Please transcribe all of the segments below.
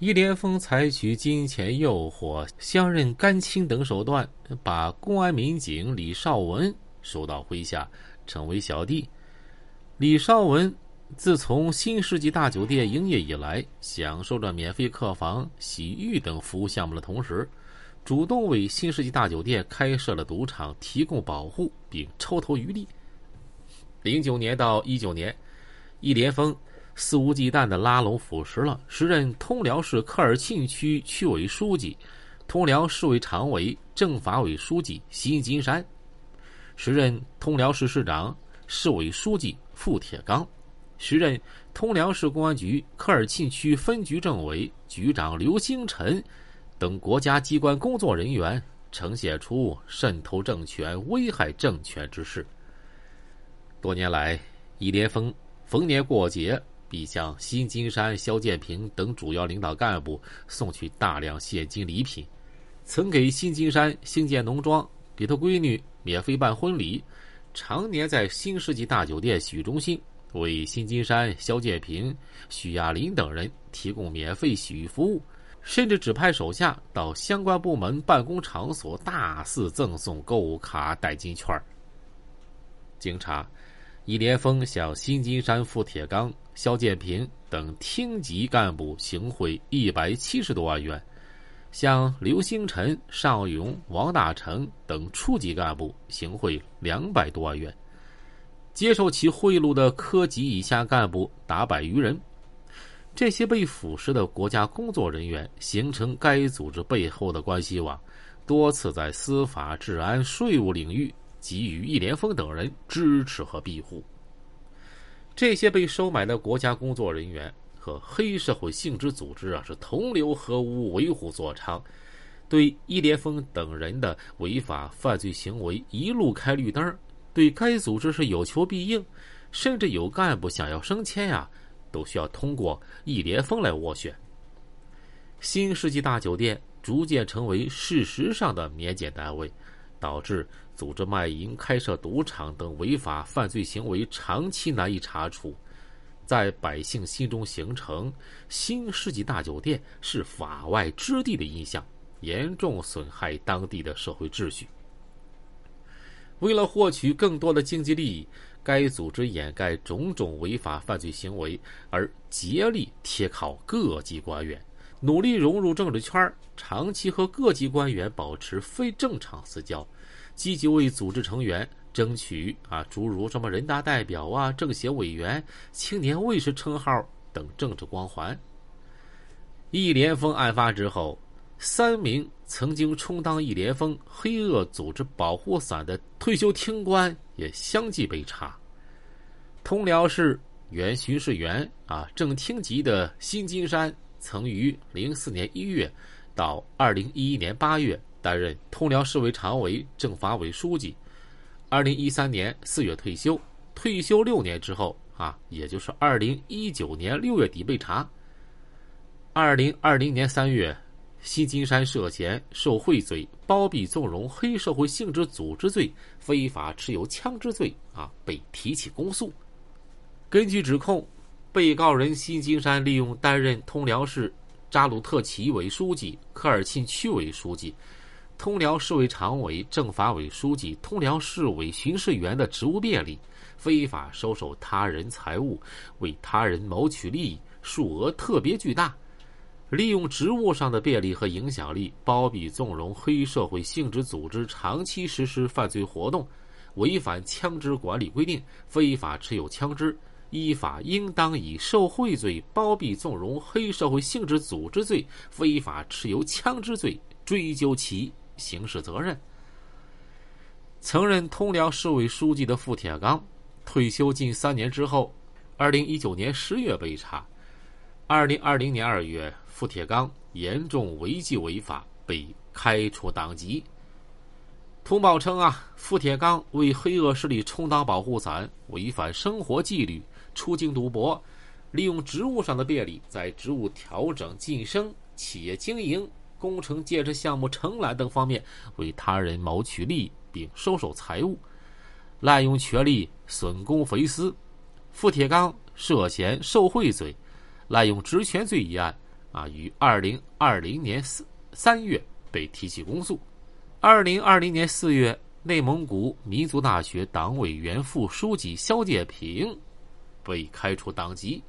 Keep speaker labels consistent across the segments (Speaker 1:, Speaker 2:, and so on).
Speaker 1: 易连峰采取金钱诱惑、相认干亲等手段，把公安民警李少文收到麾下，成为小弟。李少文自从新世纪大酒店营业以来，享受着免费客房、洗浴等服务项目的同时，主动为新世纪大酒店开设了赌场提供保护，并抽头渔利。零九年到一九年，易连峰。肆无忌惮的拉拢腐蚀了时任通辽市科尔沁区区委书记、通辽市委常委、政法委书记辛金山，时任通辽市市长、市委书记傅铁刚，时任通辽市公安局科尔沁区分局政委局长刘星辰等国家机关工作人员，呈现出渗透政权、危害政权之势。多年来，易连峰逢年过节。必向新金山、肖建平等主要领导干部送去大量现金礼品，曾给新金山兴建农庄，给他闺女免费办婚礼，常年在新世纪大酒店洗浴中心为新金山、肖建平、许亚林等人提供免费洗浴服务，甚至指派手下到相关部门办公场所大肆赠送购物卡、代金券。经查，易连峰向新金山、傅铁刚。肖建平等厅级干部行贿一百七十多万元，向刘星辰、尚勇、王大成等处级干部行贿两百多万元。接受其贿赂的科级以下干部达百余人。这些被腐蚀的国家工作人员形成该组织背后的关系网，多次在司法、治安、税务领域给予易连峰等人支持和庇护。这些被收买的国家工作人员和黑社会性质组织啊，是同流合污、为虎作伥，对易连峰等人的违法犯罪行为一路开绿灯，对该组织是有求必应，甚至有干部想要升迁呀，都需要通过易连峰来斡旋。新世纪大酒店逐渐成为事实上的免检单位，导致。组织卖淫、开设赌场等违法犯罪行为长期难以查处，在百姓心中形成新世纪大酒店是法外之地的印象，严重损害当地的社会秩序。为了获取更多的经济利益，该组织掩盖种种违法犯罪行为，而竭力贴靠各级官员，努力融入政治圈长期和各级官员保持非正常私交。积极为组织成员争取啊，诸如什么人大代表啊、政协委员、青年卫士称号等政治光环。易连峰案发之后，三名曾经充当易连峰黑恶组织保护伞的退休厅官也相继被查。通辽市原巡视员啊，正厅级的辛金山，曾于零四年一月到二零一一年八月。担任通辽市委常委、政法委书记，二零一三年四月退休。退休六年之后啊，也就是二零一九年六月底被查。二零二零年三月，新金山涉嫌受贿罪、包庇纵容黑社会性质组织罪、非法持有枪支罪啊，被提起公诉。根据指控，被告人新金山利用担任通辽市扎鲁特旗委书记、科尔沁区委书记。通辽市委常委、政法委书记、通辽市委巡视员的职务便利，非法收受他人财物，为他人谋取利益，数额特别巨大；利用职务上的便利和影响力，包庇纵容黑社会性质组织长期实施犯罪活动，违反枪支管理规定，非法持有枪支，依法应当以受贿罪、包庇纵容黑社会性质组织罪、非法持有枪支罪追究其。刑事责任。曾任通辽市委书记的傅铁刚，退休近三年之后，二零一九年十月被查。二零二零年二月，傅铁刚严重违纪违法，被开除党籍。通报称啊，傅铁刚为黑恶势力充当保护伞，违反生活纪律，出境赌博，利用职务上的便利，在职务调整、晋升、企业经营。工程建设项目承揽等方面为他人谋取利益并收受财物，滥用权力损公肥私。傅铁刚涉嫌受贿罪、滥用职权罪一案，啊，于二零二零年四三月被提起公诉。二零二零年四月，内蒙古民族大学党委原副书记肖建平被开除党籍。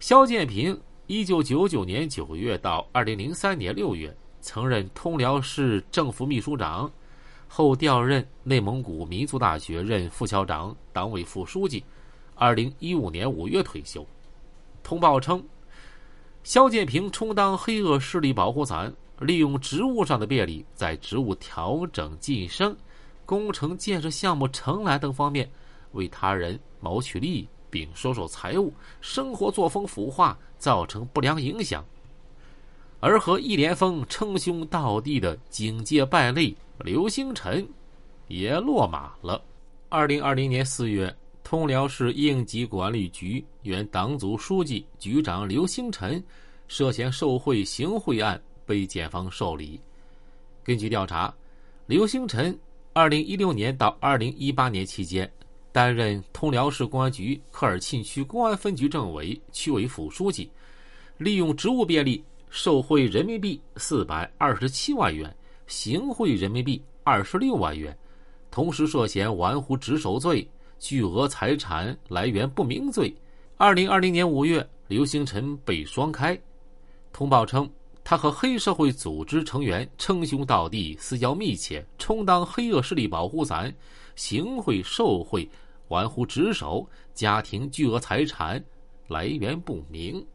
Speaker 1: 肖建平一九九九年九月到二零零三年六月曾任通辽市政府秘书长，后调任内蒙古民族大学任副校长、党委副书记。二零一五年五月退休。通报称，肖建平充当黑恶势力保护伞，利用职务上的便利，在职务调整晋升、工程建设项目承揽等方面为他人谋取利益，并收受财物，生活作风腐化，造成不良影响。而和易连峰称兄道弟的警界败类刘星辰也落马了。二零二零年四月。通辽市应急管理局原党组书记、局长刘星辰涉嫌受贿行贿案被检方受理。根据调查，刘星辰2016年到2018年期间担任通辽市公安局科尔沁区公安分局政委、区委副书记，利用职务便利受贿人民币427万元，行贿人民币26万元，同时涉嫌玩忽职守罪。巨额财产来源不明罪，二零二零年五月，刘星辰被双开。通报称，他和黑社会组织成员称兄道弟，私交密切，充当黑恶势力保护伞，行贿受贿，玩忽职守，家庭巨额财产来源不明。